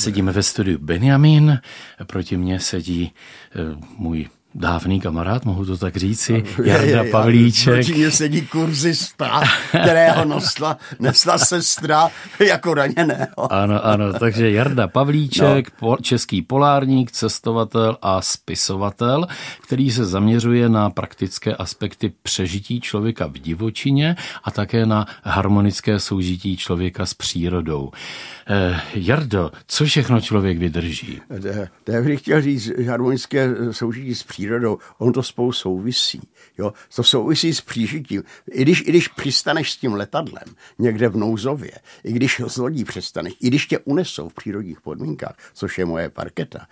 Sedíme ve studiu Benjamin, proti mně sedí eh, můj dávný kamarád, mohu to tak říci, Jarda Pavlíček. Proti sedí kurzista, kterého nosla, nesla sestra jako raněného. Ano, ano, takže Jarda Pavlíček, no. český polárník, cestovatel a spisovatel, který se zaměřuje na praktické aspekty přežití člověka v divočině a také na harmonické soužití člověka s přírodou. Eh, Jardo, co všechno člověk vydrží? To bych chtěl říct, harmonické soužití s přírodou, on to spolu souvisí. Jo? To souvisí s přížitím. I když, i když přistaneš s tím letadlem někde v nouzově, i když z lodí přestaneš, i když tě unesou v přírodních podmínkách, což je moje parketa,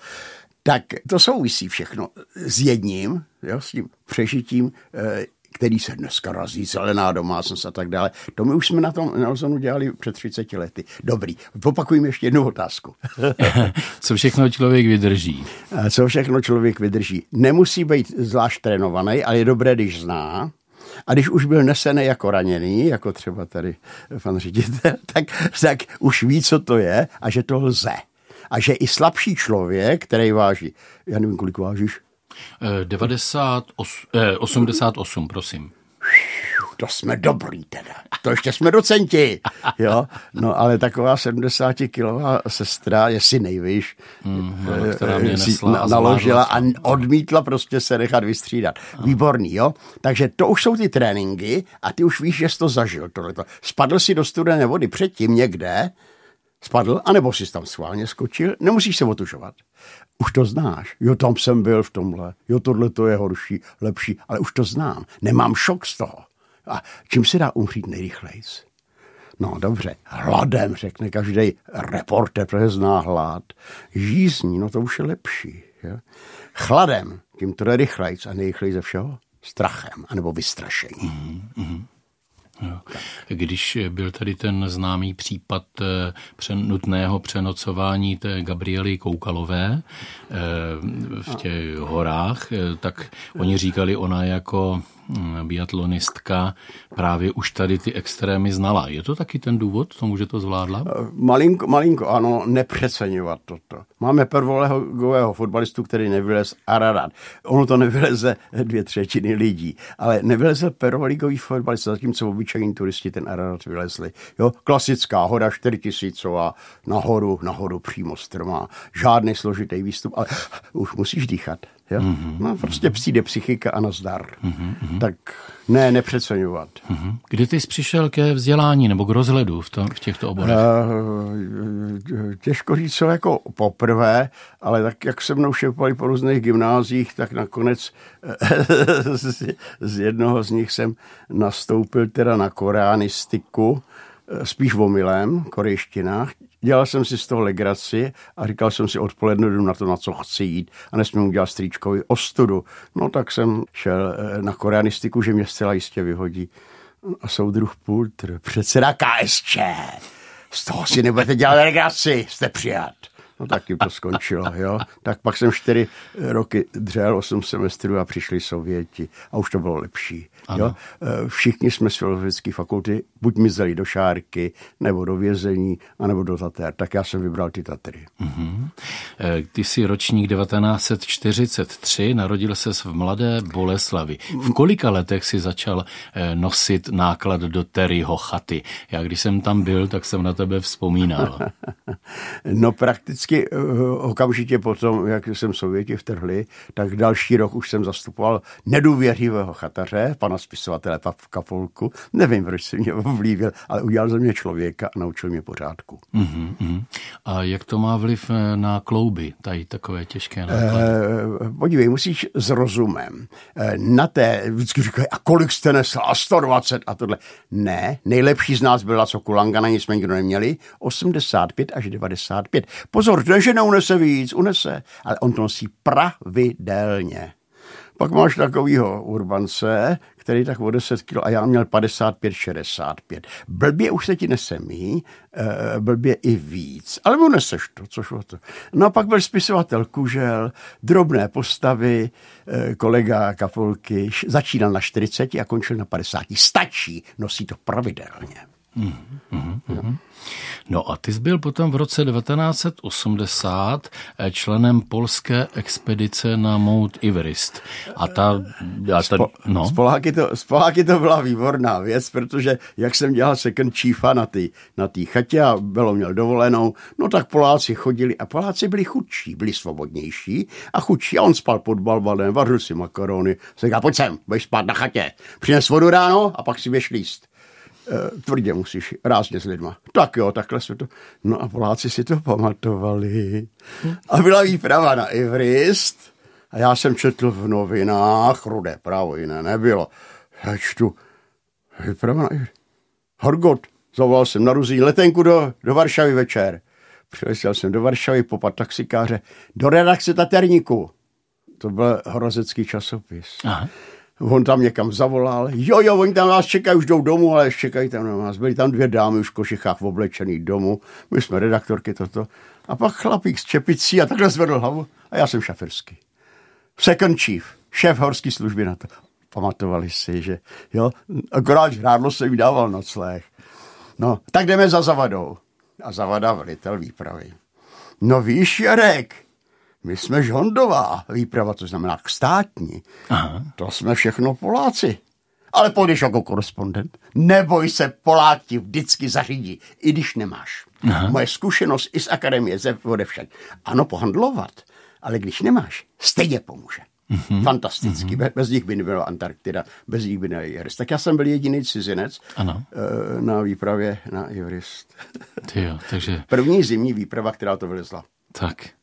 tak to souvisí všechno s jedním, jo, s tím přežitím eh, který se dneska razí, zelená domácnost a tak dále. To my už jsme na tom Nelsonu dělali před 30 lety. Dobrý, opakujeme ještě jednu otázku. Co všechno člověk vydrží? Co všechno člověk vydrží? Nemusí být zvlášť trénovaný, ale je dobré, když zná. A když už byl nesený jako raněný, jako třeba tady pan ředitel, tak, tak už ví, co to je a že to lze. A že i slabší člověk, který váží, já nevím, kolik vážíš, 98, eh, 88, eh, prosím. To jsme dobrý teda. To ještě jsme docenti. Jo? No ale taková 70-kilová sestra, jestli nejvíš, mm, která mě nesla naložila a odmítla prostě se nechat vystřídat. Výborný, jo? Takže to už jsou ty tréninky a ty už víš, že jsi to zažil. Tohleto. Spadl si do studené vody předtím někde, spadl, anebo si tam schválně skočil, nemusíš se otužovat. Už to znáš. Jo, tam jsem byl v tomhle. Jo, tohle to je horší, lepší, ale už to znám. Nemám šok z toho. A čím se dá umřít nejrychleji? No dobře, hladem, řekne každý reporter, protože zná hlad. Žízní, no to už je lepší. Je? Chladem, tím to je rychlejc a nejrychleji ze všeho? Strachem, anebo vystrašením. Mm-hmm. Když byl tady ten známý případ eh, nutného přenocování té Gabriely Koukalové eh, v těch horách, eh, tak oni říkali, ona jako biatlonistka právě už tady ty extrémy znala. Je to taky ten důvod tomu, že to zvládla? Eh, malinko, malinko ano, nepřeceňovat toto. Máme prvolehového fotbalistu, který nevylez Ararat. Ono to nevyleze dvě třetiny lidí, ale nevyleze prvoligový fotbalista, zatímco obyčejní turisti ten Ararat vylezli. Jo, klasická hora 4000 nahoru, nahoru přímo strmá. Žádný složitý výstup, ale už musíš dýchat. Jo? Mm-hmm. No, prostě přijde psychika a nazdar. Mm-hmm. Tak ne, nepřeceňovat. Mm-hmm. Kdy ty jsi přišel ke vzdělání nebo k rozhledu v, tom, v těchto oborech? Uh, těžko říct, co jako poprvé, ale tak jak se mnou šepali po různých gymnázích, tak nakonec z, z jednoho z nich jsem nastoupil teda na koreanistiku, eh, spíš omylem, korejštinách. Dělal jsem si z toho legraci a říkal jsem si odpoledne jdu na to, na co chci jít a nesmím udělat strýčkovi ostudu. No tak jsem šel eh, na koreanistiku, že mě zcela jistě vyhodí. A soudruh Pultr, předseda KSČ. Z toho si nebudete dělat legraci, jste přijat. No tak tím to skončilo, jo. Tak pak jsem čtyři roky dřel, osm semestrů a přišli Sověti a už to bylo lepší. Jo? E, všichni jsme z filozofické fakulty buď mizeli do šárky, nebo do vězení, anebo do Tater. Tak já jsem vybral ty Tatry. Mm-hmm. Ty jsi ročník 1943, narodil se v mladé Boleslavi. V kolika letech si začal e, nosit náklad do Terryho chaty? Já když jsem tam byl, tak jsem na tebe vzpomínal. no prakticky okamžitě potom, jak jsem Sověti vtrhli, tak další rok už jsem zastupoval nedůvěřivého chataře, pana spisovatele Pavka Folku. Nevím, proč se mě ovlivil, ale udělal ze mě člověka a naučil mě pořádku. Uh-huh, A jak to má vliv eh, na klouby, tady takové těžké náklady? E, podívej, musíš s rozumem. E, na té, vždycky říkají, a kolik jste nesl? A 120 a tohle. Ne, nejlepší z nás byla, co Kulangana, nic jsme nikdo neměli, 85 až 95. Pozor, to že neunese víc, unese, ale on to nosí pravidelně. Pak máš takovýho urbance, který tak o 10 kg a já měl 55, 65. Blbě už se ti nesemí, e, blbě i víc, ale uneseš to, což o to. No a pak byl spisovatel Kužel, drobné postavy, e, kolega Kapolky, začínal na 40 a končil na 50. Stačí, nosí to pravidelně. Mm, mm, No a ty jsi byl potom v roce 1980 eh, členem polské expedice na Mount Everest. A ta... A ta no. z, Poláky to, z Poláky to byla výborná věc, protože jak jsem dělal second chiefa na té na tý chatě a bylo měl dovolenou, no tak Poláci chodili a Poláci byli chudší, byli svobodnější a chudší a on spal pod balbanem, vařil si makarony. Říká, pojď sem, budeš spát na chatě, přines vodu ráno a pak si běž líst. Eh, tvrdě musíš, rázně s lidma. Tak jo, takhle se to... No a Poláci si to pamatovali. A byla výprava na Everest. A já jsem četl v novinách, rudé právo jiné nebylo. Já čtu, výprava na Everest. Horgot, zavolal jsem na ruzí letenku do, do Varšavy večer. Přiletěl jsem do Varšavy, popat taxikáře, do redakce Taterníku. To byl horozecký časopis. Aha on tam někam zavolal, jo, jo, oni tam nás čekají, už jdou domů, ale čekají tam na nás. Byly tam dvě dámy už v košichách v oblečený domů, my jsme redaktorky toto. A pak chlapík s čepicí a takhle zvedl hlavu a já jsem šaferský. Second chief, šéf horské služby na to. Pamatovali si, že jo, akorát žrádlo se mi dával nocleh. No, tak jdeme za Zavadou. A Zavada velitel výpravy. No víš, Jarek, my jsme žondová výprava, to znamená státní. Aha. To jsme všechno Poláci. Ale půjdeš jako korespondent. Neboj se, Poláci vždycky zařídí, i když nemáš. Aha. Moje zkušenost i z akademie, ze však. Ano, pohandlovat, ale když nemáš, stejně pomůže. Mm-hmm. Fantasticky. Mm-hmm. Bez nich by nebyla Antarktida, bez nich by nebyl. Tak já jsem byl jediný cizinec ano. Eh, na výpravě na Everest. jo, takže... První zimní výprava, která to vylezla. Tak.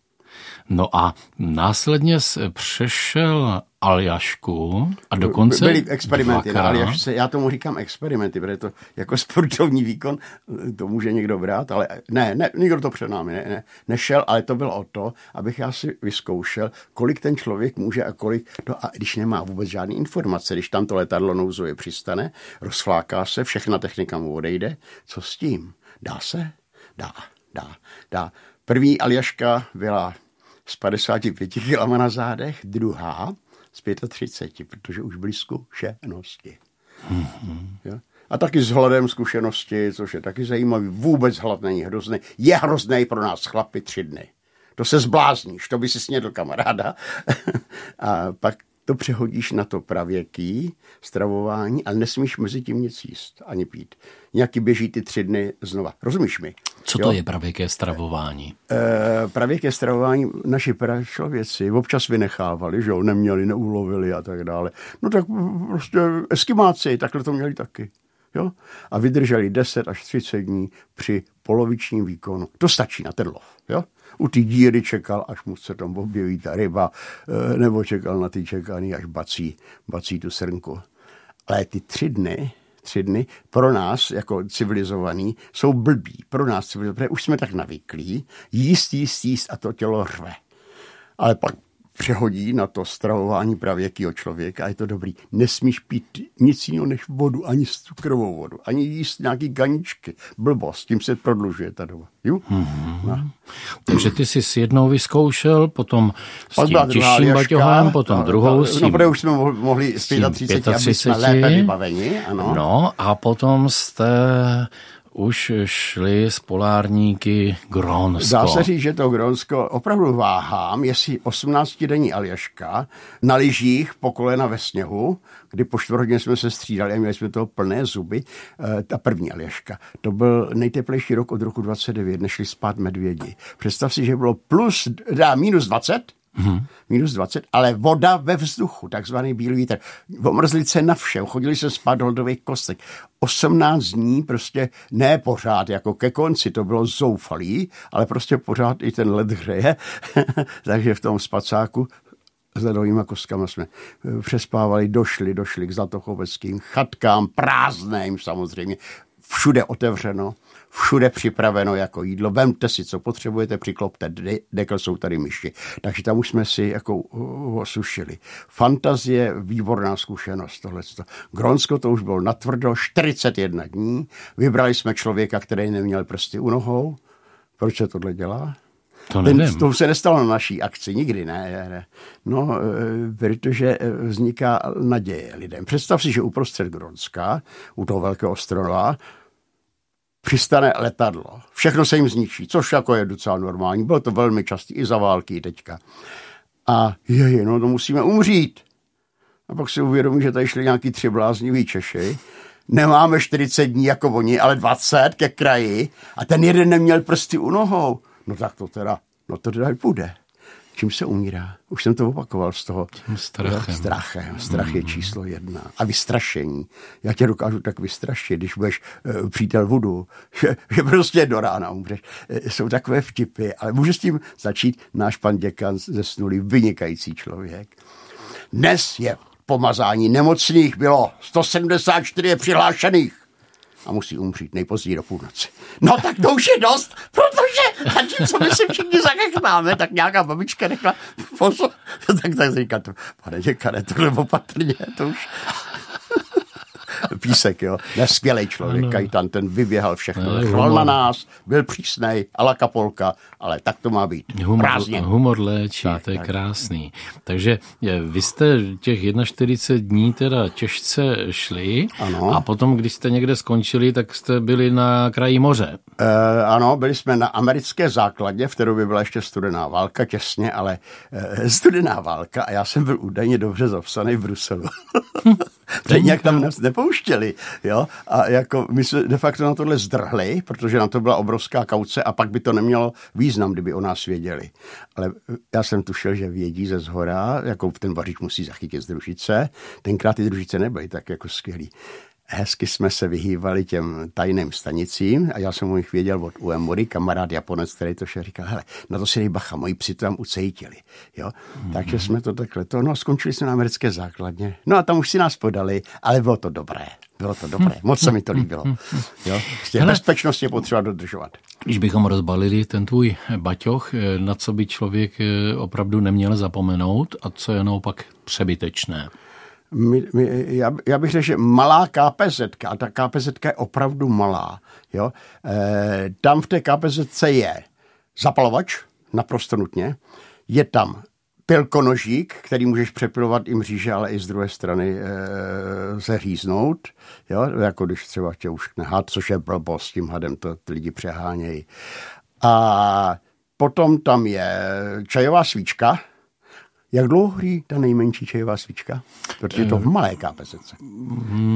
No a následně se přešel Aljašku a dokonce Byly experimenty na Aljašce, já tomu říkám experimenty, protože to jako sportovní výkon to může někdo brát, ale ne, ne nikdo to před námi ne, ne, nešel, ale to bylo o to, abych já si vyzkoušel, kolik ten člověk může a kolik, no a když nemá vůbec žádný informace, když tam to letadlo nouzově přistane, rozfláká se, všechna technika mu odejde, co s tím? Dá se? Dá, dá, dá. První Aljaška byla s 55 kg na zádech, druhá z 35, protože už byly zkušenosti. Mm-hmm. A taky s hladem zkušenosti, což je taky zajímavý. Vůbec hlad není hrozný. Je hrozný pro nás chlapy tři dny. To se zblázníš, to by si snědl kamaráda. a pak to přehodíš na to pravěký stravování, ale nesmíš mezi tím nic jíst ani pít. Nějaký běží ty tři dny znova. Rozumíš mi? Co to jo? je pravěké stravování? E, pravěké stravování naši člověci občas vynechávali, že jo, neměli, neulovili a tak dále. No tak prostě eskimáci takhle to měli taky. Jo? A vydrželi 10 až 30 dní při polovičním výkonu. To stačí na ten lov. Jo? U té díry čekal, až mu se tam objeví ta ryba, eh, nebo čekal na ty čekání, až bací, bací tu srnku. Ale ty tři dny, tři dny pro nás jako civilizovaný jsou blbí. Pro nás civilizovaný, už jsme tak navyklí, jíst, jíst, jíst a to tělo rve. Ale pak přehodí na to stravování pravěkého člověka a je to dobrý. Nesmíš pít nic jiného než vodu, ani cukrovou vodu, ani jíst nějaký ganičky. Blbost, tím se prodlužuje ta doba. Jo? Mm-hmm. No. Takže ty jsi s jednou vyzkoušel, potom s Pak tím těžším baťohem, potom no, druhou s tím... No, už jsme mohli s 35, 35 aby jsme lépe vybaveni. Ano. No a potom jste už šli z polárníky Grónsko. Dá se říct, že to Grónsko opravdu váhám, jestli 18-denní Aljaška na lyžích po kolena ve sněhu, kdy po čtvrthodně jsme se střídali a měli jsme toho plné zuby, eh, ta první Aljaška. To byl nejteplejší rok od roku 29, nešli spát medvědi. Představ si, že bylo plus, dá minus 20, Hmm. Minus 20, ale voda ve vzduchu, takzvaný bílý vítr. Omrzlice na všem, chodili se spát do ledových kostek. 18 dní prostě ne pořád, jako ke konci, to bylo zoufalý, ale prostě pořád i ten led hřeje. Takže v tom spacáku s ledovými kostkama jsme eh, přespávali, došli, došli k zlatochoveckým chatkám, prázdným samozřejmě, všude otevřeno všude připraveno jako jídlo. Vemte si, co potřebujete, přiklopte dekl, jsou tady myši. Takže tam už jsme si jako osušili. Fantazie, výborná zkušenost tohle. Gronsko to už bylo natvrdo, 41 dní. Vybrali jsme člověka, který neměl prsty u nohou. Proč se tohle dělá? To, Ten, to se nestalo na naší akci, nikdy ne. No, e, protože e, vzniká naděje lidem. Představ si, že uprostřed Gronska, u toho velkého ostrova, přistane letadlo. Všechno se jim zničí, což jako je docela normální. Bylo to velmi častý i za války teďka. A je, no to musíme umřít. A pak si uvědomí, že tady šli nějaký tři blázniví Češi. Nemáme 40 dní jako oni, ale 20 ke kraji. A ten jeden neměl prsty u nohou. No tak to teda, no to teda půjde čím se umírá. Už jsem to opakoval z toho. Tím strachem. strachem. Strach je mm. číslo jedna. A vystrašení. Já tě dokážu tak vystrašit, když budeš uh, přítel vodu, že, že prostě do rána umřeš. E, jsou takové vtipy, ale může s tím začít náš pan děkan zesnulý, vynikající člověk. Dnes je pomazání nemocných bylo 174 je přihlášených a musí umřít nejpozději do půlnoci. No tak to už je dost, protože zatímco my si všichni zakechnáme, tak nějaká babička řekla, pozor, tak tak říká, pane děkane, tohle opatrně, to už písek, jo. Neskvělý člověk, ano. Kajtan, ten vyběhal všechno. Chval na nás, byl přísnej, ala kapolka, ale tak to má být. Humor, humor léčí, tak, to je tak. krásný. Takže je, vy jste těch 41 dní teda těžce šli ano. a potom, když jste někde skončili, tak jste byli na kraji moře. E, ano, byli jsme na americké základně, v kterou by byla ještě studená válka, těsně, ale e, studená válka a já jsem byl údajně dobře zapsaný v Bruselu. Teď nějak tam nás nepouštěli, jo, a jako my jsme de facto na tohle zdrhli, protože na to byla obrovská kauce a pak by to nemělo význam, kdyby o nás věděli. Ale já jsem tušil, že vědí ze zhora, jako ten vařič musí zachytit z družice, tenkrát ty družice nebyly tak jako skvělý hezky jsme se vyhývali těm tajným stanicím a já jsem o nich věděl od Uemory, kamarád Japonec, který to vše říkal, hele, na to si dej bacha, moji psi tam ucejtili, jo. Mm-hmm. Takže jsme to takhle to, no skončili jsme na americké základně, no a tam už si nás podali, ale bylo to dobré, bylo to dobré, moc se mi to líbilo, jo. Těch bezpečnost je potřeba dodržovat. Když bychom rozbalili ten tvůj baťoch, na co by člověk eh, opravdu neměl zapomenout a co je naopak přebytečné? My, my, já, já bych řekl, že malá KPZ, a ta KPZ je opravdu malá, jo, e, tam v té KPZ je zapalovač, naprosto nutně, je tam pilkonožík, který můžeš přepilovat i mříže, ale i z druhé strany e, se hříznout, jo, jako když třeba tě už had, což je blbost, tím hadem to lidi přehánějí. A potom tam je čajová svíčka, jak dlouho hoří ta nejmenší čajová svíčka? Protože je to v malé kápesece.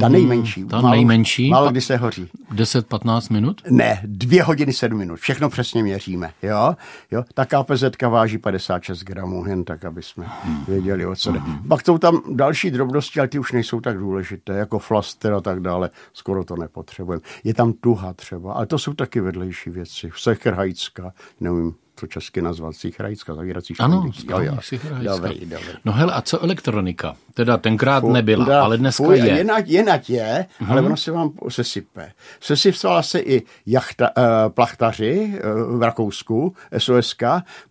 Ta nejmenší. Ta málo, nejmenší? Málo kdy se hoří. 10-15 minut? Ne, dvě hodiny 7 minut. Všechno přesně měříme. Jo? Jo? Ta kápezetka váží 56 gramů, jen tak, aby jsme věděli, o co jde. Hmm. Pak jsou tam další drobnosti, ale ty už nejsou tak důležité, jako flaster a tak dále. Skoro to nepotřebujeme. Je tam tuha třeba, ale to jsou taky vedlejší věci. Sekerhajcka, nevím, to česky nazvat, sichrajská zavírací Ano, jo, jo. Dobrý, dobrý. No hele, a co elektronika? Teda tenkrát Fu, nebyla, da, ale dneska fuj, je. Jenať, jenať je, hmm. ale ono se vám sesype. Sesypala se i jachta, uh, plachtaři uh, v Rakousku, SOSK,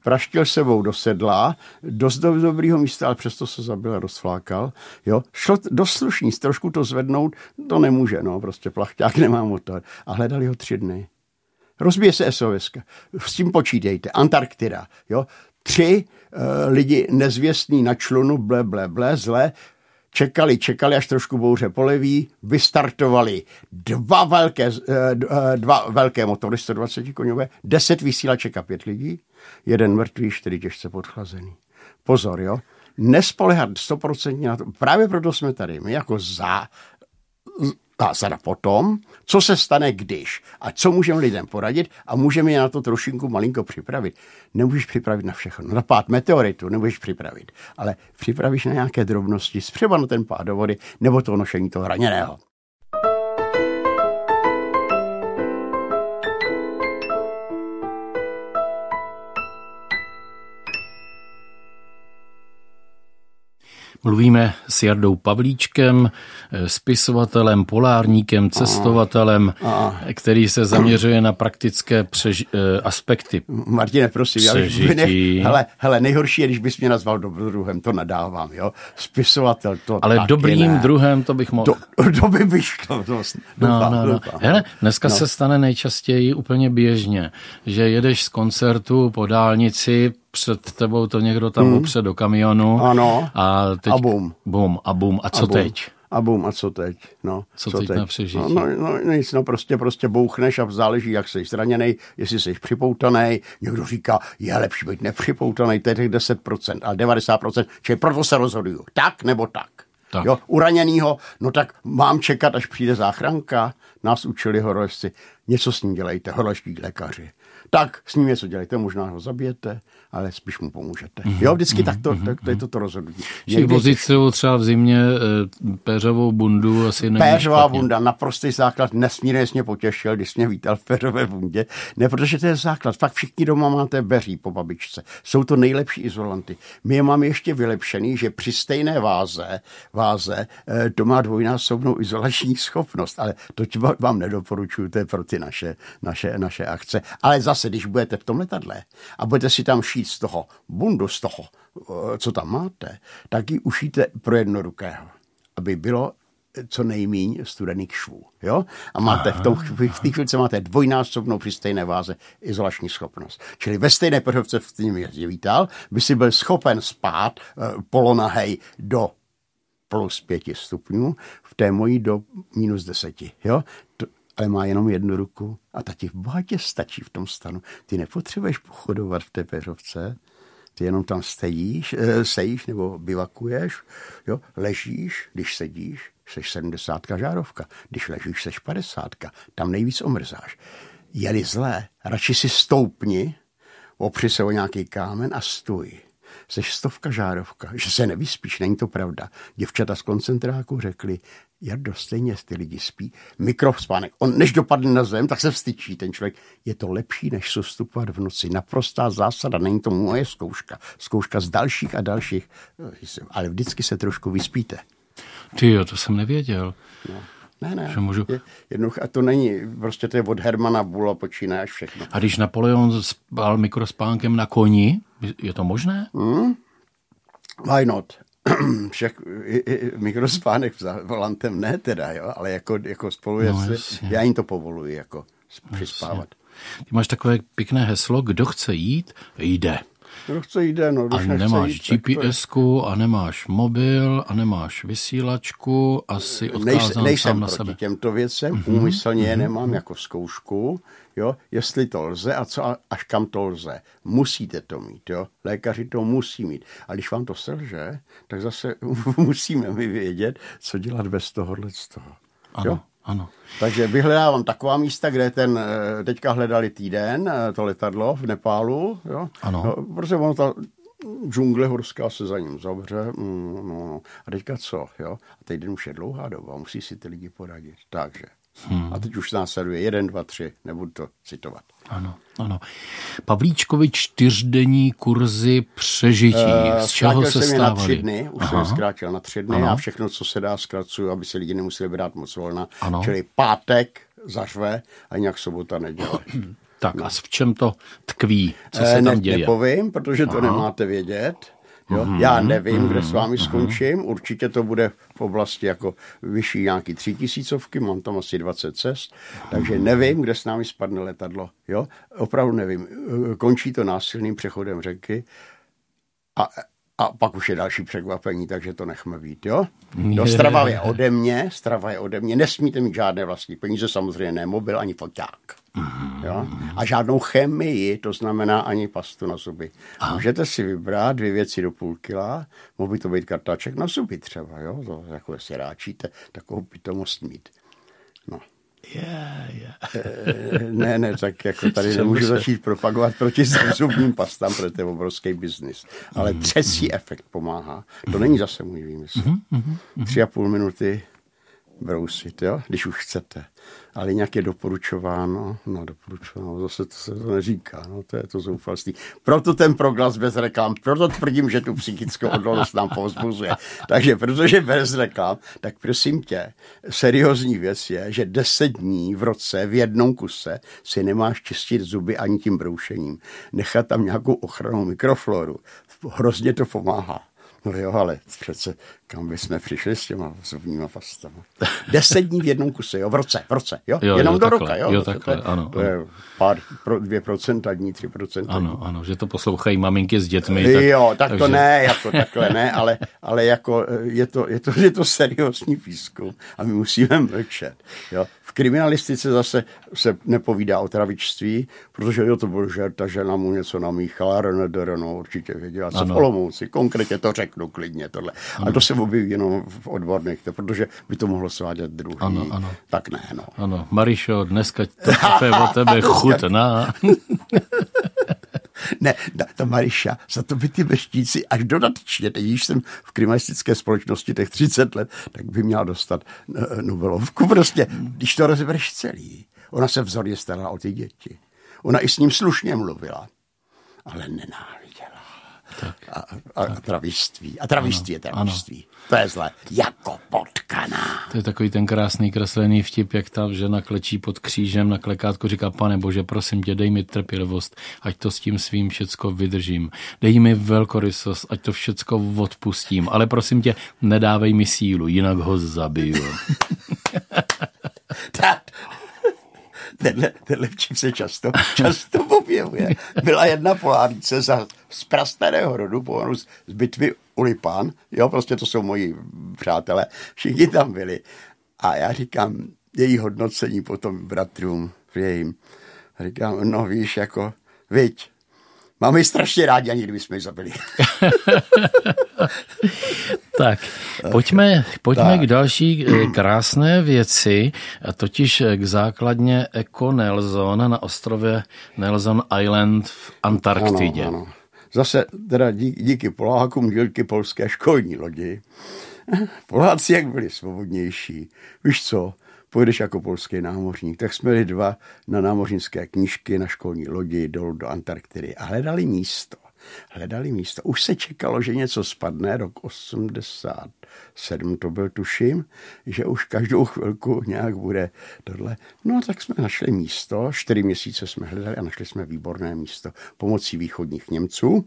praštil sebou do sedla, dost do dobrýho místa, ale přesto se zabil a rozflákal. Jo? Šlo dost slušný, trošku to zvednout, to nemůže, no, prostě plachták nemá motor. A hledali ho tři dny. Rozbije se SOS. S tím počítejte. Antarktida. Jo? Tři uh, lidi nezvěstní na člunu, ble, ble, ble, zle, čekali, čekali, až trošku bouře poleví, vystartovali dva velké, eh, eh, dva velké motory 120 koňové, deset vysílaček a pět lidí, jeden mrtvý, čtyři těžce podchlazený. Pozor, jo, nespolehat stoprocentně na to. Právě proto jsme tady, my jako za, zásada potom, co se stane když a co můžeme lidem poradit a můžeme je na to trošinku malinko připravit. Nemůžeš připravit na všechno. Na pád meteoritu nemůžeš připravit, ale připravíš na nějaké drobnosti, třeba na ten pád vody nebo to nošení toho raněného. Mluvíme s Jardou Pavlíčkem, eh, spisovatelem, polárníkem, cestovatelem, a, a. který se zaměřuje na praktické přež, eh, aspekty. Martine, prosím, já bych, ne, hele, hele, nejhorší je, když bys mě nazval dobrodruhem, to nadávám, jo. Spisovatel, to Ale dobrým ne. druhem to bych mohl. To, to by bych to, to no, no, no. Hele, dneska no. se stane nejčastěji úplně běžně, že jedeš z koncertu po dálnici, před tebou to někdo tam hmm. upře do kamionu. Ano. A, teď, a bum. Bum a bum. A co a bum. teď? A bum, a co teď? No, co, co teď, teď na přežití? No, no, no, nic, no prostě, prostě bouchneš a záleží, jak jsi zraněný, jestli jsi připoutaný. Někdo říká, je lepší být nepřipoutaný, to je těch 10%, ale 90%, čili proto se rozhoduju. Tak nebo tak. tak. Jo, uraněnýho, no tak mám čekat, až přijde záchranka. Nás učili horolezci, něco s ním dělejte, horolečtí lékaři tak s ním něco dělejte, možná ho zabijete, ale spíš mu pomůžete. Mm-hmm. Jo, vždycky mm-hmm. tak to, tak to je toto rozhodnutí. Někdy... vozit si třeba v zimě e, péřovou bundu asi není Péřová špatně. bunda, naprostý základ, nesmírně mě potěšil, když mě vítal v péřové bundě. Ne, protože to je základ. Fakt všichni doma máte beří po babičce. Jsou to nejlepší izolanty. My je máme ještě vylepšený, že při stejné váze, váze to má dvojnásobnou izolační schopnost, ale to vám nedoporučuju, to je pro ty naše, naše, naše akce. Ale zase zase, když budete v tom letadle a budete si tam šít z toho bundu, z toho, eh, co tam máte, tak ji ušíte pro jednorukého, aby bylo co nejmíň studených švů. Jo? A máte v, tom, v té chvíli máte dvojnásobnou při stejné váze izolační schopnost. Čili ve stejné pořovce v tím jezdě vítal, by si byl schopen spát uh, polonahej do plus pěti stupňů, v té mojí do minus deseti. Jo? Ale má jenom jednu ruku a ta ti v bohatě stačí v tom stanu. Ty nepotřebuješ pochodovat v té peřovce, ty jenom tam stejíš, eh, sejíš nebo bivakuješ, jo? ležíš, když sedíš, seš 70 žárovka, když ležíš, seš 50, tam nejvíc omrzáš. Je-li zlé, radši si stoupni, opři se o nějaký kámen a stůj. Seš stovka žárovka, že se nevyspíš, není to pravda. Děvčata z koncentráku řekli, Jardo, stejně ty lidi spí. Mikrospánek. On než dopadne na zem, tak se vstyčí ten člověk. Je to lepší, než sostupovat v noci. Naprostá zásada. Není to moje zkouška. Zkouška z dalších a dalších. Ale vždycky se trošku vyspíte. Ty jo, to jsem nevěděl. No. Ne, ne. Že můžu... je, jednoduché, a to není, prostě to je od Hermana Bula počíná až všechno. A když Napoleon spal mikrospánkem na koni, je to možné? Hmm? Why not? však mikrospánek volantem ne teda, jo, ale jako, jako spolu no, já jim to povoluji jako přispávat. Ty máš takové pěkné heslo, kdo chce jít, jde. Kdo chce jde, no. Když a nemáš jít, gps a nemáš mobil, a nemáš vysílačku, asi odkázán Nejsem sám na sebe. těmto věcem, mm-hmm. úmyslně je mm-hmm. nemám jako zkoušku, jo, jestli to lze a co až kam to lze. Musíte to mít, jo. Lékaři to musí mít. A když vám to selže, tak zase musíme my vědět, co dělat bez tohohle z toho. Ano. Jo? Ano. Takže vyhledávám taková místa, kde ten, eh, teďka hledali týden, eh, to letadlo v Nepálu, jo? Ano. No, protože ono ta džungle horská se za ním zavře, mm, no, no. A teďka co, jo? A teď už je dlouhá doba, musí si ty lidi poradit. Takže. Hmm. A teď už následuje jeden, dva, tři, nebudu to citovat. Ano, ano. Pavlíčkovi čtyřdenní kurzy přežití. Uh, Z čeho se jsem na tři dny, už Aha. jsem zkrátil na tři dny ano. a všechno, co se dá, zkracuju, aby se lidi nemuseli brát moc volna. Ano. Čili pátek zařve a nějak sobota neděle. tak no. a v čem to tkví? Co se tam děje? Nepovím, protože to Aha. nemáte vědět. Jo? Mm-hmm. Já nevím, kde s vámi mm-hmm. skončím. Určitě to bude v oblasti jako vyšší nějaký tři tisícovky, mám tam asi 20 cest, takže nevím, kde s námi spadne letadlo. Jo? Opravdu nevím. Končí to násilným přechodem řeky a, a pak už je další překvapení, takže to nechme být, jo? jo strava je ode mě, strava je ode mě, nesmíte mít žádné vlastní peníze, samozřejmě ne mobil ani foťák. Jo? A žádnou chemii, to znamená ani pastu na zuby. Aha. Můžete si vybrat dvě věci do půl kila, mohl by to být kartáček na zuby třeba, jo? To, jako si ráčíte, takovou pitomost mít. No. Yeah, yeah. ne, ne, tak jako tady nemůžu začít propagovat proti zubním pastám, protože to je obrovský biznis. Ale třecí mm. efekt pomáhá. To není zase můj výmysl. Mm. Tři a půl minuty brousit, jo? když už chcete. Ale nějak je doporučováno, no doporučováno, zase to se to neříká, no to je to zoufalství. Proto ten proglas bez reklam, proto tvrdím, že tu psychickou odolnost nám povzbuzuje. Takže protože bez reklam, tak prosím tě, seriózní věc je, že deset dní v roce v jednom kuse si nemáš čistit zuby ani tím broušením. Nechat tam nějakou ochranou mikrofloru. Hrozně to pomáhá. No jo, ale přece kam by jsme přišli s těma zubníma pastama. Deset dní v jednom kuse, jo, v roce, v roce, jo, Jo, jenom jo, do takhle, roka, jo. jo, to- to takhle, je- ano, To je pár, pro, dvě procenta dní, tři procenta dní. Ano, ano, že to poslouchají maminky s dětmi. Tak, jo, tak takže- to ne, jako takhle ne, ale, ale jako eh, je to, je, to, je to seriózní výzkum a my musíme mlčet. Jo. Kriminalistice zase se nepovídá o travičství, protože jo, to byl žert, ta žena mu něco namíchala, Renedere, no určitě věděla, co Ano. v Olomouci, konkrétně to řeknu klidně tohle. A to se objeví jenom v odborných, to, protože by to mohlo svádět druhý. Ano, ano. Tak ne, no. Ano, Marišo, dneska to kafe o tebe chutná. Ne, ta, ta Mariša, za to by ty veštíci až dodatečně, teď když jsem v kriminalistické společnosti těch 30 let, tak by měla dostat eh, Nobelovku. Prostě, když to rozebereš celý. Ona se vzorně starala o ty děti. Ona i s ním slušně mluvila, ale nenáviděla. A, a, a travištví. A travištví je travištví. To je zlé. Jako potkaná. To je takový ten krásný kreslený vtip, jak ta žena klečí pod křížem na klekátku, říká, pane bože, prosím tě, dej mi trpělivost, ať to s tím svým všecko vydržím. Dej mi velkorysost, ať to všecko odpustím, ale prosím tě, nedávej mi sílu, jinak ho zabiju. tenhle, tenhle vtip se často, často objevuje. Byla jedna polárnice za, z prastarého rodu, pomalu z, z bitvy u jo, prostě to jsou moji přátelé, všichni tam byli. A já říkám, její hodnocení potom bratrům, jejím, říkám, no víš, jako, viď, máme ji strašně rádi a nikdy bychom ji zabili. Tak, pojďme, pojďme Tak. k další eh, krásné věci, a totiž eh, k základně Eco Nelson na ostrově Nelson Island v Antarktidě. Ano, ano. Zase teda díky, díky Polákům díky polské školní lodi. Poláci jak byli svobodnější. Víš co, pojedeš jako polský námořník. Tak jsme jeli dva na námořnické knížky na školní lodi dolů do Antarktidy a hledali místo. Hledali místo. Už se čekalo, že něco spadne, rok 87 to byl, tuším, že už každou chvilku nějak bude tohle. No tak jsme našli místo, čtyři měsíce jsme hledali a našli jsme výborné místo pomocí východních Němců,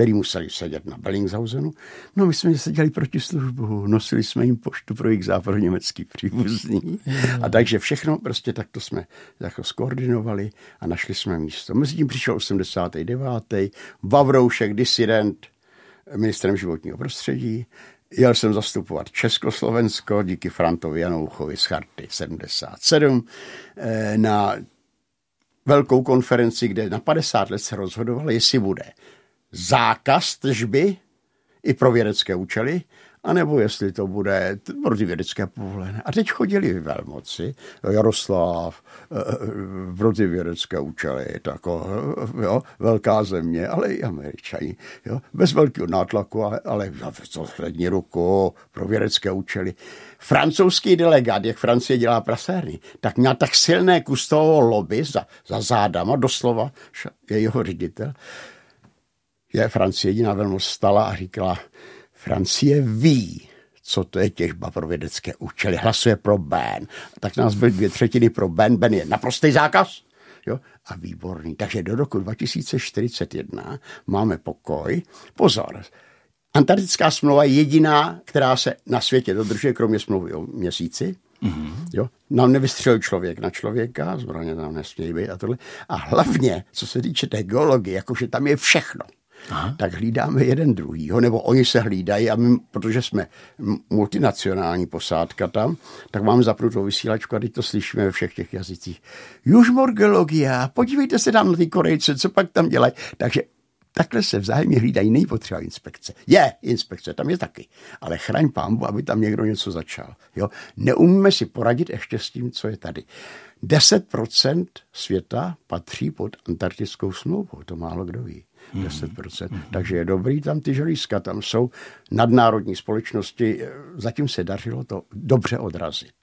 který museli sedět na Bellingshausenu. No my jsme seděli proti službu, nosili jsme jim poštu pro jejich západoněmecký příbuzný. A takže všechno prostě takto jsme jako skoordinovali a našli jsme místo. Mezi tím přišel 89. Vavroušek, disident, ministrem životního prostředí. Jel jsem zastupovat Československo díky Frantovi Janouchovi z Charty 77 eh, na velkou konferenci, kde na 50 let se rozhodovalo, jestli bude zákaz tržby i pro vědecké účely, anebo jestli to bude pro ty vědecké povolené. A teď chodili velmoci, Jaroslav, eh, eh, pro ty vědecké účely, tako, eh, jo, velká země, ale i američani, jo, bez velkého nátlaku, ale, ale co hlední ruku pro vědecké účely. Francouzský delegát, jak Francie dělá prasérny, tak měl tak silné kustovo lobby za, za zádama, doslova, jeho ředitel, je Francie jediná velmoc stala a říkala, Francie ví, co to je těžba pro vědecké účely, hlasuje pro Ben. Tak nás byly dvě třetiny pro Ben, Ben je naprostý zákaz. Jo? A výborný. Takže do roku 2041 máme pokoj. Pozor, Antarktická smlouva je jediná, která se na světě dodržuje, kromě smlouvy o měsíci. Mm-hmm. Jo? Nám nevystřelil člověk na člověka, zbraně tam nesmějí být a tohle. A hlavně, co se týče té geologie, jakože tam je všechno. Aha. tak hlídáme jeden druhýho, nebo oni se hlídají a my, protože jsme multinacionální posádka tam, tak máme zapnutou vysílačku a teď to slyšíme ve všech těch jazycích. Južmorgeologia, podívejte se tam na ty Korejce, co pak tam dělají. Takže takhle se vzájemně hlídají, není potřeba inspekce. Je inspekce, tam je taky, ale chraň pámbu, aby tam někdo něco začal. Jo? Neumíme si poradit ještě s tím, co je tady. 10% světa patří pod antarktickou smlouvu, to málo kdo ví. 10%. Hmm. Takže je dobrý tam ty želízka, tam jsou nadnárodní společnosti, zatím se dařilo to dobře odrazit.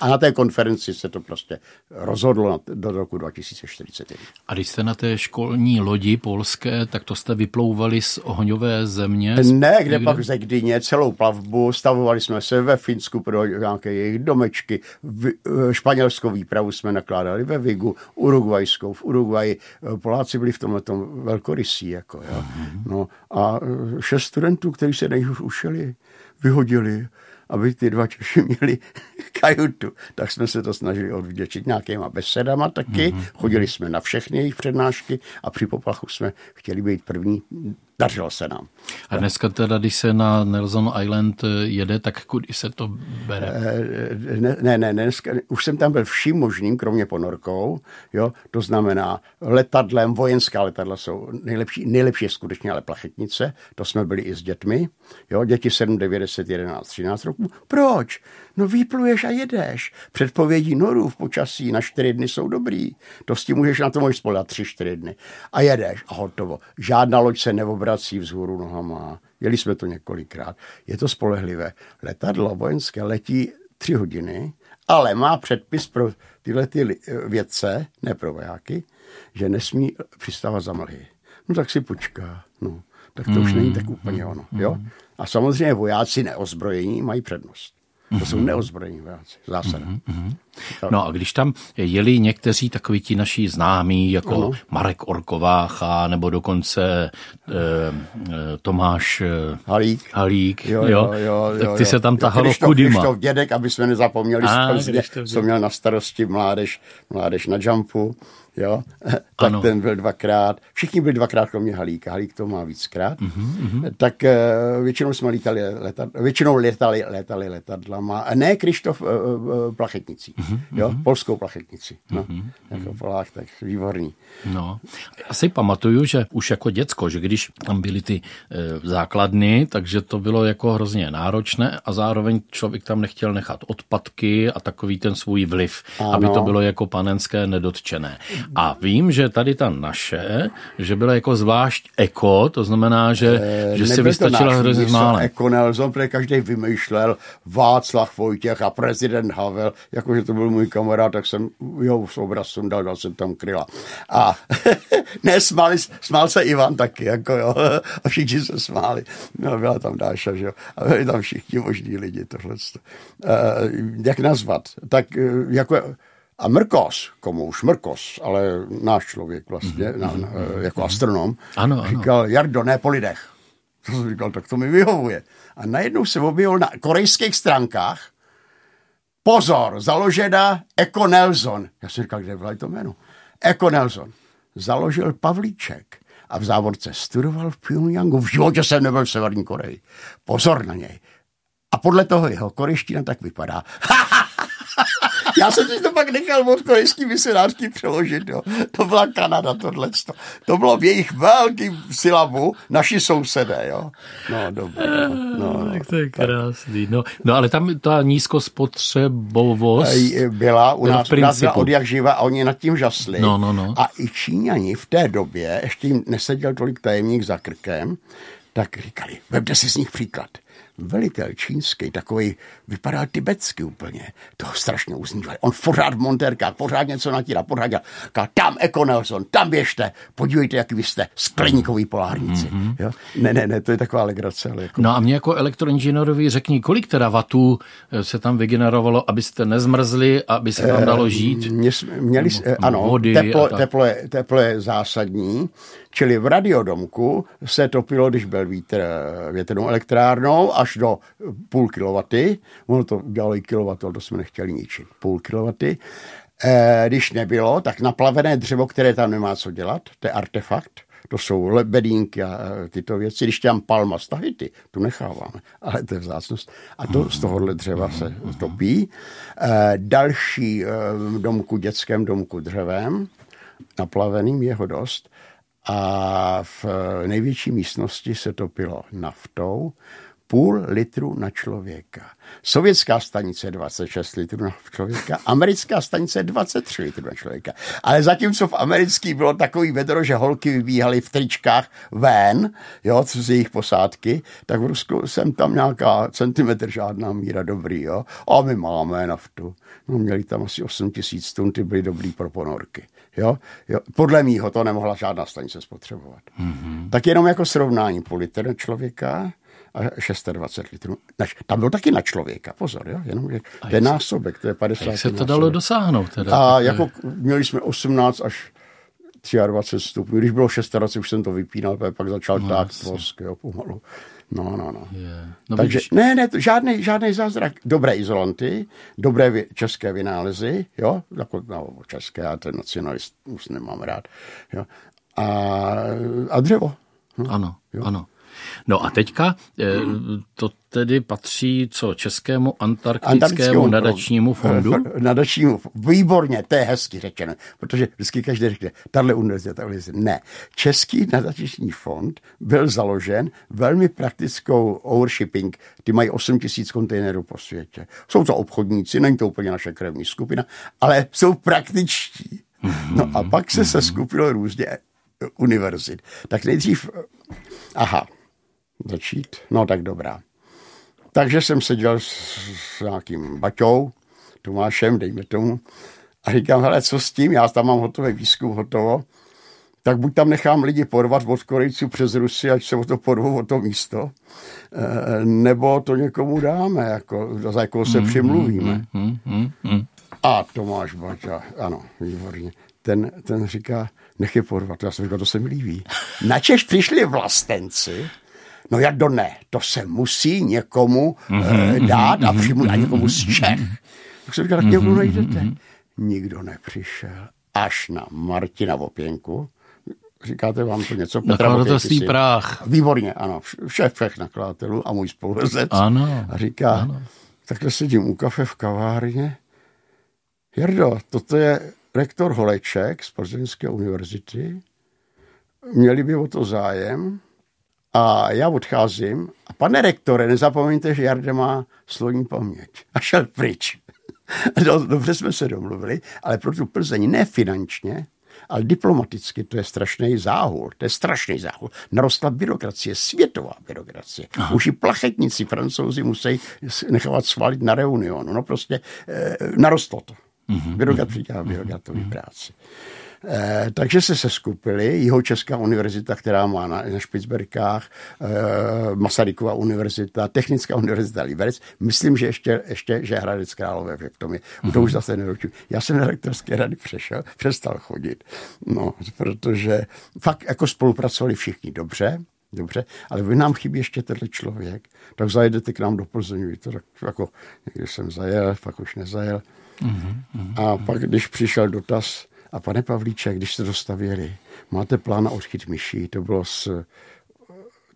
A na té konferenci se to prostě rozhodlo do roku 2041. A když jste na té školní lodi polské, tak to jste vyplouvali z ohňové země? Ne, kde někde? pak ze Gdyně celou plavbu, stavovali jsme se ve Finsku pro nějaké jejich domečky, v, eh, španělskou výpravu jsme nakládali ve Vigu, urugvajskou, v Uruguayi. Eh, Poláci byli v tomhle tom velkorysí, jako, jo. Mhm. No, a eh, šest studentů, kteří se už ušeli, vyhodili aby ty dva Češi měli kajutu. Tak jsme se to snažili odvděčit nějakýma besedama taky. Mm-hmm. Chodili jsme na všechny jejich přednášky a při poplachu jsme chtěli být první Dařilo se nám. A dneska teda, když se na Nelson Island jede, tak kudy se to bere? Eh, ne, ne, ne dneska, už jsem tam byl vším možným, kromě ponorkou, jo, to znamená letadlem, vojenská letadla jsou nejlepší, nejlepší je skutečně ale plachetnice, to jsme byli i s dětmi, jo, děti 7, 9, 10, 11, 13 roků. Proč? No výpluješ a jedeš. Předpovědí norů v počasí na čtyři dny jsou dobrý. To s tím můžeš na to můžeš spolehat tři, čtyři dny. A jedeš a hotovo. Žádná loď se neobrací vzhůru nohama. Jeli jsme to několikrát. Je to spolehlivé. Letadlo vojenské letí tři hodiny, ale má předpis pro tyhle ty vědce, ne pro vojáky, že nesmí přistávat za mlhy. No tak si počká. No, tak to mm, už není tak úplně ono. Jo? Mm. A samozřejmě vojáci neozbrojení mají přednost. To jsou mhm. neozbrojení vojáci, zásada. Mm-hmm. No a když tam jeli někteří takoví ti naši známí, jako ano. Marek Orkovácha, nebo dokonce e, Tomáš eh, Halík, Halík jo, jo, jo, jo, tak ty jo. se tam tahalo Krištof, kudima. Krištof dědek, aby jsme nezapomněli, A, co měl na starosti mládež, mládež na jumpu jo, tak ano. ten byl dvakrát, všichni byli dvakrát kromě Halíka, Halík to má víckrát, mm-hmm. tak uh, většinou jsme lítali, letad, většinou letali, letali letadlama, a ne Krištof uh, uh, plachetnicí, mm-hmm. Jo, polskou plachetnici, no, mm-hmm. jako Polák, tak výborný. No, já si pamatuju, že už jako děcko, že když tam byly ty uh, základny, takže to bylo jako hrozně náročné a zároveň člověk tam nechtěl nechat odpadky a takový ten svůj vliv, ano. aby to bylo jako panenské nedotčené. A vím, že tady ta naše, že byla jako zvlášť eko, to znamená, že, e, že si vystačila hrozně málo. Eko Nelson, každý vymýšlel Václav Vojtěch a prezident Havel, jakože to byl můj kamarád, tak jsem jeho obraz sundal, dal jsem tam kryla. A ne, smáli, smál se Ivan taky, jako jo, a všichni se smáli. No, byla tam Dáša, že jo, a byli tam všichni možní lidi, tohle. E, jak nazvat? Tak e, jako a Mrkos, komu už Mrkos, ale náš člověk vlastně, mm-hmm. na, na, jako astronom, ano, ano. říkal, Jardo, ne po lidech. To jsem říkal, tak to mi vyhovuje. A najednou se objevil na korejských stránkách pozor, založena Eko Nelson. Já jsem říkal, kde bylo to jméno? Eko Nelson. Založil Pavlíček a v závodce studoval v Pyongyangu. V životě jsem nebyl v Severní Koreji. Pozor na něj. A podle toho jeho korejština tak vypadá. Já jsem si to pak nechal od korejský misionářský přeložit. Jo. To byla Kanada, tohle. To bylo v jejich velkým silabu naši sousedé. Jo. No, dobře. No, no, tak to je krásný. No, no ale tam ta nízkospotřebovost byla u nás, u nás byla od jak živa a oni nad tím žasli. No, no, no. A i Číňani v té době, ještě jim neseděl tolik tajemník za krkem, tak říkali, vemte si z nich příklad velitel čínský, takový vypadal tibetsky úplně. To strašně uzníval. On pořád v montérkách, pořád něco natírá, pořád dělá. tam Eko Nelson, tam běžte, podívejte, jaký vy jste, skleníkový polárníci. Mm-hmm. Jo? Ne, ne, ne, to je taková legrace. Ale jako... No a mě jako elektroinženýrovi řekni, kolik teda vatů eh, se tam vygenerovalo, abyste nezmrzli, aby se tam dalo žít? Mě, měli, ano, vody teplo, teplo, je, teplo je zásadní. Čili v radiodomku se topilo, když byl vítr větrnou elektrárnou, až do půl kilowaty. Ono to dělalo i kilowatt, to jsme nechtěli ničit. Půl kilowaty. E, když nebylo, tak naplavené dřevo, které tam nemá co dělat, to je artefakt, to jsou lebedínky a tyto věci. Když tam palma z Tahiti, tu necháváme, ale to je vzácnost. A to z tohohle dřeva se topí. Další domku, dětském domku dřevem, naplaveným jeho dost a v největší místnosti se topilo naftou, půl litru na člověka. Sovětská stanice 26 litrů na člověka, americká stanice 23 litrů na člověka. Ale zatímco v americký bylo takový vedro, že holky vybíhaly v tričkách ven, jo, z jejich posádky, tak v Rusku jsem tam nějaká centimetr žádná míra dobrý, jo. A my máme naftu. No, měli tam asi 8 tisíc tun, ty byly dobrý pro ponorky. Jo? Jo? Podle mýho to nemohla žádná stanice spotřebovat. Mm-hmm. Tak jenom jako srovnání půl litr na člověka a 620 litrů. Tam byl taky na člověka, pozor, jo? jenom je, to je násobek, to je 50 Jak se to násobek. dalo dosáhnout? Teda? A jako měli jsme 18 až 23 stupňů. Když bylo 26, už jsem to vypínal, pak začal no, tát vosk, jo, pomalu. No, no, no. Yeah. no Takže vidíš... ne, ne, žádný, žádný zázrak. Dobré izolanty, dobré vy, české vynálezy, jo, jako no, české, já ten nacionalist už nemám rád, jo. A, a dřevo. No, ano, jo. ano. No a teďka eh, to tedy patří co českému antarktickému, antarktickému nadačnímu fondu? Nadačnímu Výborně, to je hezky řečeno, protože vždycky každý řekne, tahle univerzita, tahle Ne. Český nadační fond byl založen velmi praktickou ownershipping. Ty mají 8 tisíc kontejnerů po světě. Jsou to obchodníci, není to úplně naše krevní skupina, ale jsou praktičtí. No a pak se se skupilo různě univerzit. Tak nejdřív, aha, začít? No tak dobrá. Takže jsem seděl s, s nějakým Baťou, Tomášem, dejme tomu, a říkám, hele, co s tím, já tam mám hotový výzkum, hotovo, tak buď tam nechám lidi porvat od Korejců přes Rusy, ať se o to porvou o to místo, eh, nebo to někomu dáme, jako, za jakou se mm, přimluvíme. Mm, mm, mm, a Tomáš Baťa, ano, výborně, ten, ten říká, nech je porvat. Já jsem říkal, to se mi líbí. Načež přišli vlastenci, No jak do ne, to se musí někomu mm-hmm, dát a přijmu a někomu z Čech. Tak jsem říkal, tak někomu najdete. Nikdo nepřišel. Až na Martina Vopěnku, Říkáte vám to něco? Nakladatelství práh. Výborně, ano. Šéf všech nakladatelů a můj spoluvezec. Ano. A říká, ano. takhle sedím u kafe v kavárně. Jardo, toto je rektor Holeček z Plzeňské univerzity. Měli by o to zájem. A já odcházím a pane rektore, nezapomeňte, že Jarda má slovní paměť. A šel pryč. Dobře jsme se domluvili, ale pro tu Plzeň ne finančně, ale diplomaticky to je strašný záhul. To je strašný záhul. Narostla byrokracie, světová byrokracie. Aha. Už i plachetníci francouzi musí nechávat svalit na reunionu. No prostě eh, narostlo to. Mm-hmm. Byrokrat přidělá byrokratový mm-hmm. práci. Eh, takže se seskupili, jeho Česká univerzita, která má na, na Špicberkách, eh, Masarykova univerzita, Technická univerzita Liberec, myslím, že ještě, ještě že Hradec Králové v tom je. Mm-hmm. To už zase nedoču. Já jsem na rektorské rady přešel, přestal chodit, no, protože fakt jako spolupracovali všichni dobře, Dobře, ale vy nám chybí ještě tenhle člověk, tak zajedete k nám do Plzeň, to tak jako někdy jsem zajel, pak už nezajel. Mm-hmm, a pak, když přišel dotaz, a pane Pavlíček, když jste dostavěli, máte plán na odchyt myší, to bylo s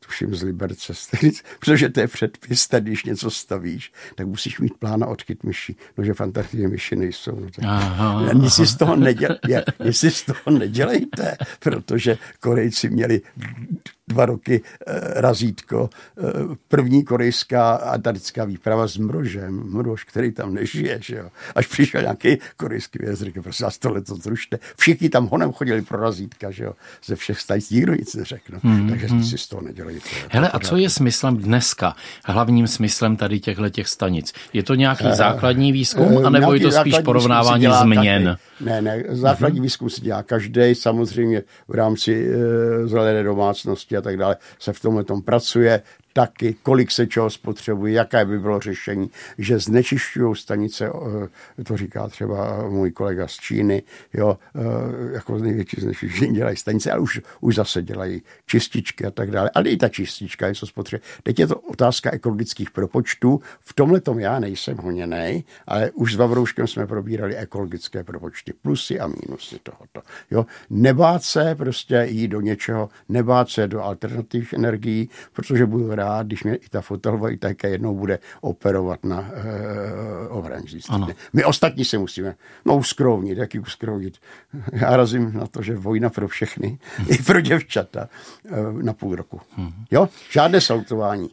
tuším z Liberce, protože to je předpis, tady, když něco stavíš, tak musíš mít plán na odchyt myší. No, že fantazie myši nejsou. No, tak aha, nic, si z toho neděl, nic si z toho nedělejte, protože Korejci měli dva roky eh, razítko. Eh, první korejská antarktická výprava s mrožem, mrož, který tam nežije, že jo. Až přišel nějaký korejský věc, říkal, prostě vás tohle to zrušte. Všichni tam honem chodili pro razítka, že jo. Ze všech stanic nikdo nic neřekl. Hmm, Takže hmm. si z toho nedělejte. Hele, a co je smyslem dneska, hlavním smyslem tady těchto těch stanic? Je to nějaký uh, základní výzkum, uh, anebo je to spíš porovnávání změn? Každý. Ne, ne, základní uh-huh. výzkum se dělá každý, samozřejmě v rámci uh, zelené domácnosti a tak dále se v tomhle tom pracuje taky, kolik se čeho spotřebuje, jaké by bylo řešení, že znečišťují stanice, eh, to říká třeba můj kolega z Číny, jo, eh, jako největší znečištění dělají stanice, ale už, už zase dělají čističky a tak dále. Ale i ta čistička je co spotřebuje. Teď je to otázka ekologických propočtů. V tomhle tom já nejsem honěný, ale už s Vavrouškem jsme probírali ekologické propočty, plusy a mínusy tohoto. Jo. Nebát se prostě jít do něčeho, nebát se do alternativních energií, protože budu rád, když mě i ta fotelba i také jednou bude operovat na eh, e, obranžnictví. My ostatní se musíme, no uskrovnit, jaký uskrovnit. Já razím na to, že vojna pro všechny, i pro děvčata uh, na půl roku. Mhm. Jo? Žádné saltování.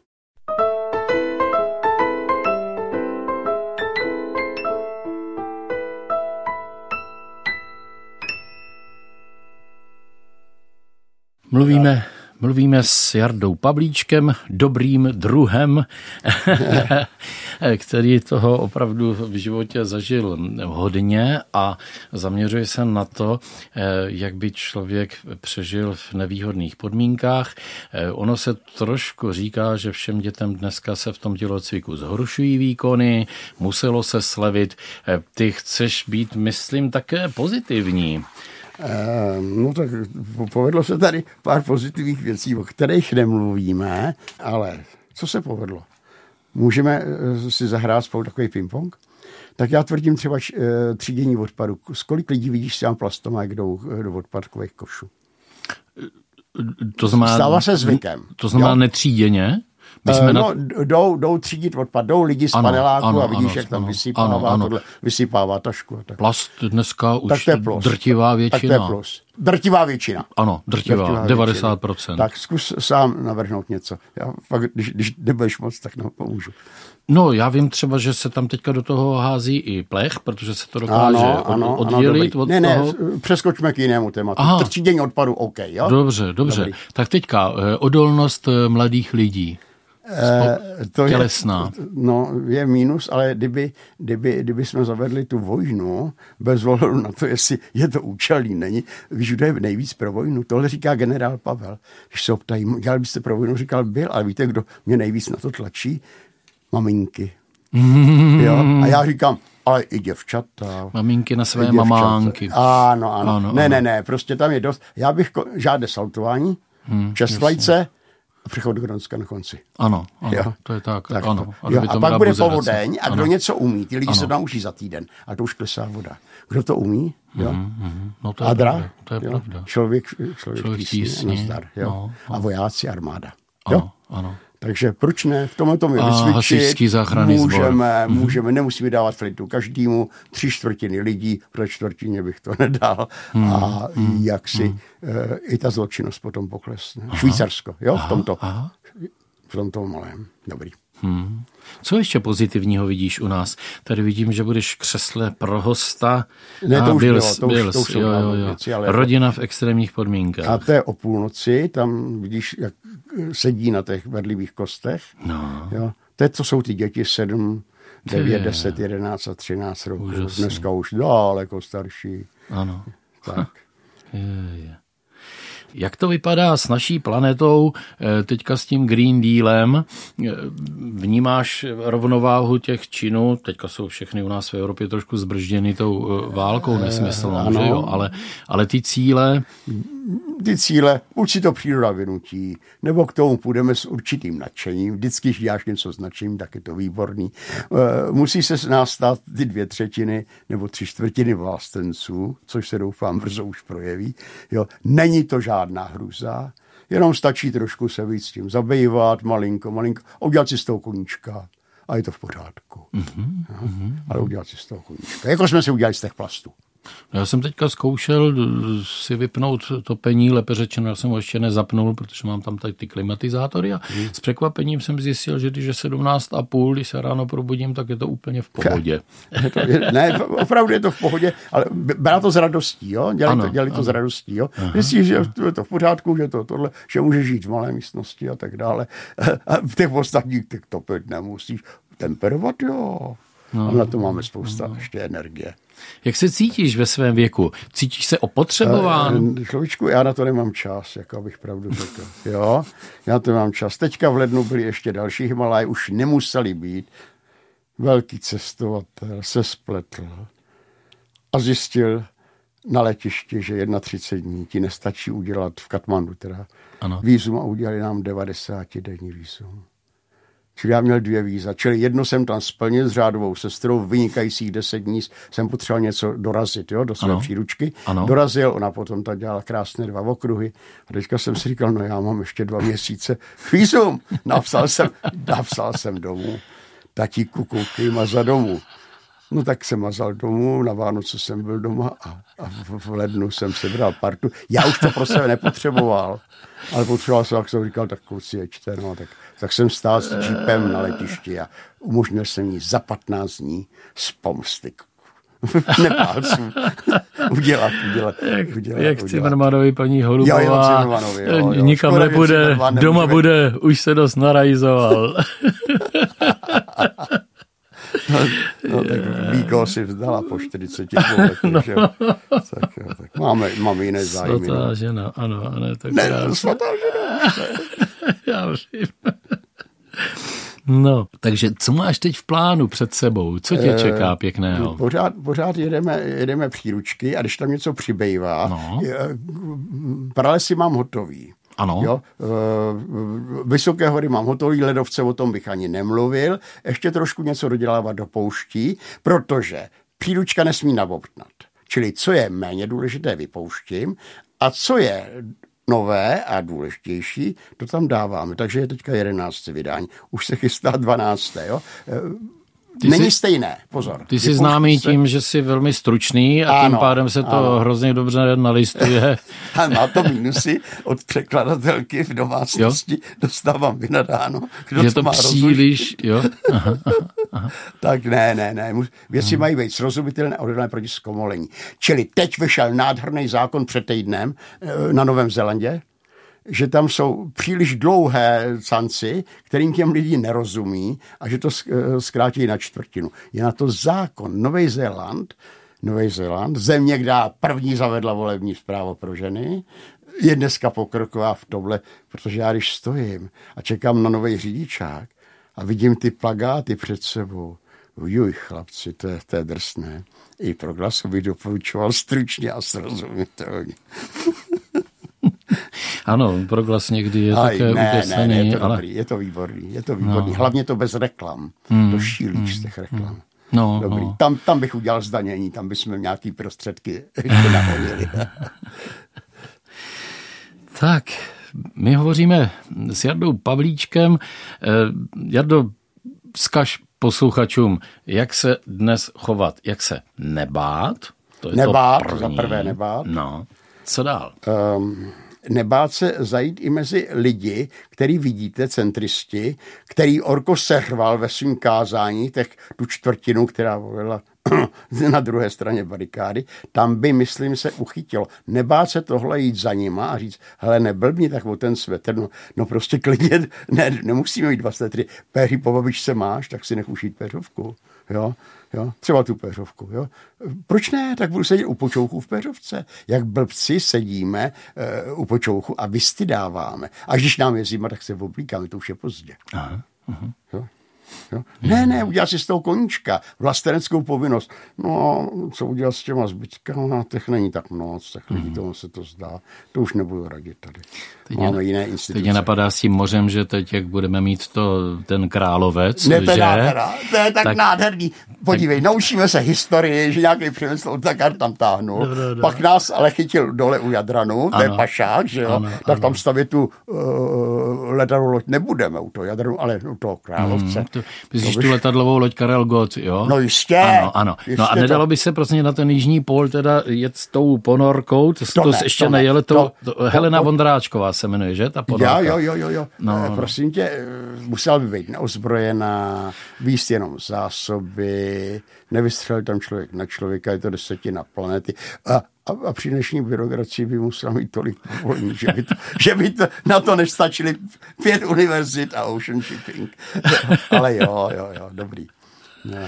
Mluvíme Mluvíme s Jardou Pavlíčkem, dobrým druhem, který toho opravdu v životě zažil hodně a zaměřuje se na to, jak by člověk přežil v nevýhodných podmínkách. Ono se trošku říká, že všem dětem dneska se v tom tělocviku zhoršují výkony, muselo se slevit. Ty chceš být, myslím, také pozitivní. Ehm, no tak povedlo se tady pár pozitivních věcí, o kterých nemluvíme, ale co se povedlo? Můžeme eh, si zahrát spolu takový ping-pong? Tak já tvrdím třeba eh, třídění odpadu. Z kolik lidí vidíš s plastoma, jak jdou eh, do odpadkových košů? To znamená, Stává se zvykem. To znamená jo? netříděně? My jsme no, na... jdou, jdou třídit odpad, jdou lidi z ano, paneláku ano, a vidíš, ano, jak tam ano, vysypává, ano. Tohle, vysypává tašku. Tak. Plast dneska už tak to je plus. drtivá většina. Tak to je plus. Drtivá většina. Ano, drtivá, drtivá 90%. Většina. Tak zkus sám navrhnout něco. Já fakt, když, když nebudeš moc, tak no, pomůžu. No, já vím třeba, že se tam teďka do toho hází i plech, protože se to dokáže ano, ano, oddělit ano, od ne, toho. Ne, přeskočme k jinému tématu. Aha. Třídění odpadu, OK, jo? Dobře, dobře. Dobrý. Tak teďka eh, odolnost eh, mladých lidí. Eh, to tělesná. Je, no, je mínus, ale kdyby, kdyby, kdyby jsme zavedli tu vojnu, bez ohledu na to, jestli je to účelný, není. Víš, kdo je nejvíc pro vojnu? Tohle říká generál Pavel. Když se optají, dělal byste pro vojnu, říkal, byl, ale víte, kdo mě nejvíc na to tlačí? Maminky. Mm. Jo? A já říkám, ale i děvčata. Maminky na své mamánky. Ano, ano, ano. Ne, ano. ne, ne, prostě tam je dost. Já bych žádné saltování, hmm, čestlajce, přechod do Gronska na konci. Ano, ano jo? to je tak. tak ano, to. Jo, a pak bude povodeň a kdo ano. něco umí, ty lidi ano. se naučí za týden a to už klesá voda. Kdo to umí? Jo? Mm-hmm. No to je Adra, pravda. To je jo? pravda. Člověk, člověk, člověk tísní, tísní. Nazdar, jo? No, no. A vojáci armáda. Jo? Ano, ano. Takže proč ne? V tomhle to mi vysvědčit. můžeme, sbor. můžeme, nemusíme dávat flintu každému, tři čtvrtiny lidí, pro čtvrtině bych to nedal. Hmm. A hmm. jak si hmm. i ta zločinnost potom poklesne. Aha. Švýcarsko, jo, aha. v tomto. Aha. V tomto malém. Dobrý. Hmm. Co ještě pozitivního vidíš u nás? Tady vidím, že budeš křesle pro hosta. Ne, to už byl, bylo, to už, byl, to už jo, jo, jo. Věci, ale Rodina v extrémních podmínkách. A to je o půlnoci, tam vidíš, jak sedí na těch vedlivých kostech. No. Jo. Teď to jsou ty děti 7, 9, 10, 11 a 13 roků. Úžasný. Dneska už daleko starší. Ano. Tak. Je, je. Jak to vypadá s naší planetou eh, teďka s tím Green Dealem? Eh, vnímáš rovnováhu těch činů? Teďka jsou všechny u nás v Evropě trošku zbržděny tou eh, válkou nesmyslnou, ano. že jo? Ale, ale ty cíle ty cíle, buď si to příroda vynutí, nebo k tomu půjdeme s určitým nadšením. Vždycky, když děláš něco s nadšením, tak je to výborný. E, musí se s nás stát ty dvě třetiny nebo tři čtvrtiny vlastenců, což se doufám brzo už projeví. Jo, není to žádná hruza, jenom stačí trošku se víc tím zabývat, malinko, malinko, a udělat si z toho koníčka a je to v pořádku. Mm-hmm, mm-hmm. Ale udělat si z toho koníčka. Jako jsme si udělali z těch plastů. Já jsem teďka zkoušel si vypnout topení, lépe řečeno, já jsem ho ještě nezapnul, protože mám tam tady ty klimatizátory a hmm. s překvapením jsem zjistil, že když je 17 a půl, když se ráno probudím, tak je to úplně v pohodě. ne, opravdu je to v pohodě, ale byla to s radostí, jo? Dělali, ano, to, dělali to s radostí, jo? Myslíš, že je to v pořádku, že to tohle, že může žít v malé místnosti a tak dále. A v těch ostatních těch topit nemusíš temperovat, jo. No, a na to máme spousta no. ještě energie. Jak se cítíš ve svém věku? Cítíš se opotřebován? Eh, člověčku, já na to nemám čas, jako abych pravdu řekl. Jo, já na to nemám čas. Teďka v lednu byly ještě další Himalaj, už nemuseli být. Velký cestovatel se spletl a zjistil na letišti, že 31 dní ti nestačí udělat v Katmandu teda ano. vízum a udělali nám 90 denní vízum. Čili já měl dvě víza. Čili jedno jsem tam splnil s řádovou sestrou, vynikajících deset dní jsem potřeboval něco dorazit, jo, do své ano. příručky. Ano. Dorazil, ona potom ta dělala krásné dva okruhy. A teďka jsem si říkal, no já mám ještě dva měsíce vízum. Napsal jsem, napsal jsem domů. Tatíku, koukej, ma za domů. No tak jsem mazal domů, na Vánoce jsem byl doma a, a v, lednu jsem sebral partu. Já už to pro sebe nepotřeboval, ale potřeboval jsem, jak jsem říkal, tak kluci ječte, no, tak, tak jsem stál s čipem na letišti a umožnil jsem jí za 15 dní z pomsty Nepálců. udělat, udělat. Jak, udělat, jak Cimrmanovi paní Holubová. Jo, jo, jo, jo. Nikam Škoda, nebude, doma bude, už se dost narajzoval. No, no tak si vzdala po 40 letech, no. že? Tak, jo, tak máme, máme jiné zájmy. Svatá no. žena, ano, ano. Tak ne, já... svatá žena. já vím. No, takže co máš teď v plánu před sebou? Co tě čeká pěkného? Pořád, pořád jedeme, jedeme příručky a když tam něco přibývá, no. pralesy mám hotový. Ano. Jo? Eh, vysoké hory mám hotový, ledovce o tom bych ani nemluvil. Ještě trošku něco dodělávat do pouští, protože příručka nesmí nabobtnat. Čili co je méně důležité, vypouštím a co je nové a důležitější, to tam dáváme. Takže je teďka 11. vydání. Už se chystá 12. Jo? Ty Není jsi, stejné, pozor. Ty jsi známý se... tím, že jsi velmi stručný a ano, tím pádem se to ano. hrozně dobře nalistuje. a má to minusy od překladatelky v domácnosti, jo? dostávám vynadáno. Kdo že to, má příliš, jo? Aha, aha, aha. tak ne, ne, ne. Věci hmm. mají být srozumitelné a odhodlané proti zkomolení. Čili teď vyšel nádherný zákon před týdnem eh, na Novém Zelandě, že tam jsou příliš dlouhé canci, kterým těm lidi nerozumí a že to eh, zkrátí na čtvrtinu. Je na to zákon. Nový Zéland, Nový Zéland, země, kde první zavedla volební zprávo pro ženy, je dneska pokroková v tomhle, protože já když stojím a čekám na nový řidičák a vidím ty plagáty před sebou, Ujuj, chlapci, to je, to je drsné. I pro glasu bych doporučoval stručně a srozumitelně. Ano, proglas někdy je Aj, také ne, ukesaný, ne, je to ale... dobrý, je to výborný, je to výborný. No. Hlavně to bez reklam. Hmm. To šílíš z těch hmm. reklam. Hmm. No, Dobrý. No. Tam, tam bych udělal zdanění, tam bychom nějaký prostředky nahodili. tak, my hovoříme s Jardou Pavlíčkem. Eh, Jardo, vzkaž posluchačům, jak se dnes chovat, jak se nebát. To je nebát, to za prvé nebát. No, co dál? Um, nebát se zajít i mezi lidi, který vidíte, centristi, který Orko sehrval ve svým kázání, těch, tu čtvrtinu, která volila na druhé straně barikády, tam by, myslím, se uchytilo. Nebát se tohle jít za nima a říct, hele, neblbni tak o ten svetr, no, no prostě klidně, ne, nemusíme mít dva svetry, péry po babičce máš, tak si nech ušít péřovku. Jo? Jo? Třeba tu peřovku. Jo? Proč ne? Tak budu sedět u počouchu v peřovce. Jak blbci sedíme uh, u počouchu a vystydáváme. A když nám je zima, tak se oblíkáme, to už je pozdě. Aha, aha. Jo? Jo? Ne, ne, udělal si z toho koníčka, vlasteneckou povinnost. No, co udělat s těma zbytkama, těch není tak moc, tak lidí mhm. tomu se to zdá. To už nebudu radit tady. Teď Máme mě, jiné instituce. Teď mě napadá s tím mořem, že teď, jak budeme mít to, ten královec, ne, to je že? Nádhera, to je tak, tak nádherný. Podívej, tak... naučíme se historii, že nějaký přemysl od Takar tam táhnul. Do, do, do. Pak nás ale chytil dole u Jadranu, ano. to je pašák, že jo? Ano, tak ano. tam stavět tu uh, letadlovou loď nebudeme u toho Jadranu, ale u toho královce. Hmm, to, myslíš tu letadlovou loď Karel Gott, jo? No jistě. Ano, ano. Jistě no a nedalo to... by se prostě na ten jižní pól teda jet s tou ponorkou, to, to, to ne, ještě to nejele, to, to, to, Helena to, Vondráčková se jmenuje, že? Ta ponorka. Jo, jo, jo, jo. No, no. Prosím tě, eh, musela by být neozbrojená, víc jenom zásoby, nevystřelil tam člověk na člověka, je to desetina planety. A, a, a při dnešní byrokracii by musel mít tolik povolení, že by, to, že by to, na to nestačili pět univerzit a ocean shipping. Ale jo, jo, jo, dobrý. No.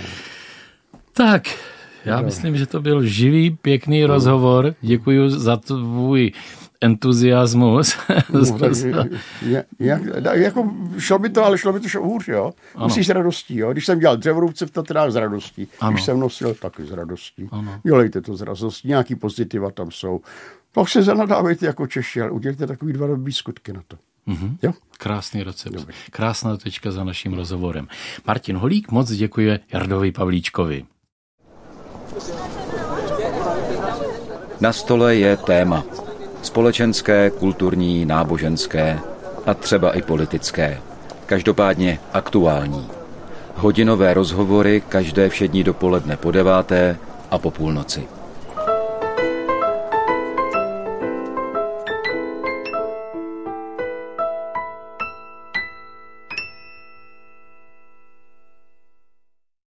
Tak, já no. myslím, že to byl živý, pěkný no. rozhovor. Děkuji za tvůj entuziasmus. No, jak, jako šlo by to, ale šlo by to šlo hůř, jo. Ano. Musíš s radostí, jo. Když jsem dělal dřevorubce v Tatrách s radostí. Ano. Když jsem nosil, taky s radostí. Ano. Dělejte to s radostí, nějaký pozitiva tam jsou. Pak se zanadávejte jako Češi, ale udělejte takový dva dobrý skutky na to. Mm-hmm. Jo? Krásný recept. Dobrý. Krásná tečka za naším rozhovorem. Martin Holík moc děkuje Jardovi Pavlíčkovi. Na stole je téma. Společenské, kulturní, náboženské a třeba i politické. Každopádně aktuální. Hodinové rozhovory každé všední dopoledne po deváté a po půlnoci.